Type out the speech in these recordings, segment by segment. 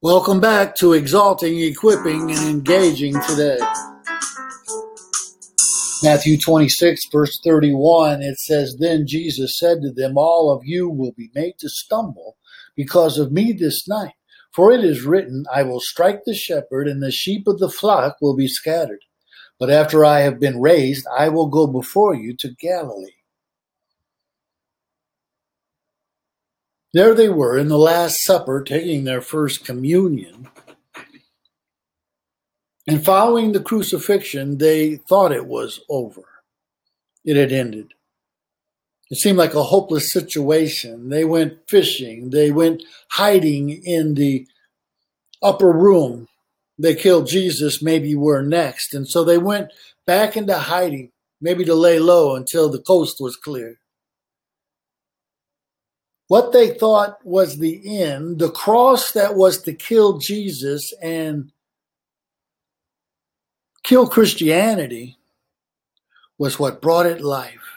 Welcome back to Exalting, Equipping, and Engaging today. Matthew 26, verse 31, it says, Then Jesus said to them, All of you will be made to stumble because of me this night. For it is written, I will strike the shepherd, and the sheep of the flock will be scattered. But after I have been raised, I will go before you to Galilee. There they were in the Last Supper, taking their first communion. And following the crucifixion, they thought it was over. It had ended. It seemed like a hopeless situation. They went fishing, they went hiding in the upper room. They killed Jesus, maybe we're next. And so they went back into hiding, maybe to lay low until the coast was clear what they thought was the end, the cross that was to kill Jesus and kill Christianity, was what brought it life,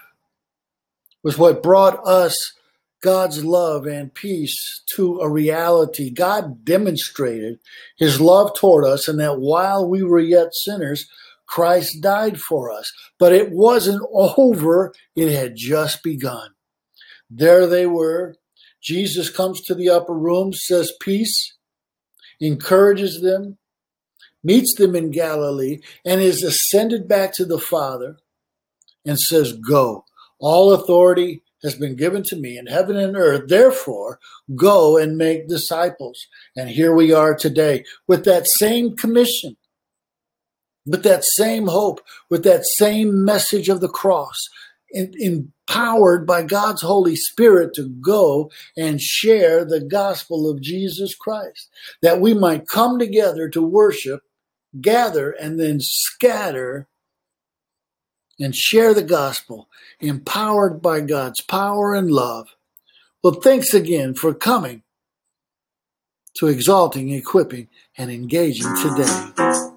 was what brought us God's love and peace to a reality. God demonstrated his love toward us, and that while we were yet sinners, Christ died for us. But it wasn't over, it had just begun. There they were, Jesus comes to the upper room, says peace, encourages them, meets them in Galilee, and is ascended back to the Father and says, Go. All authority has been given to me in heaven and earth. Therefore, go and make disciples. And here we are today with that same commission, with that same hope, with that same message of the cross, empowered by God's Holy Spirit to go and share the gospel of Jesus Christ, that we might come together to worship, gather, and then scatter and share the gospel, empowered by God's power and love. Well, thanks again for coming to exalting, equipping, and engaging today.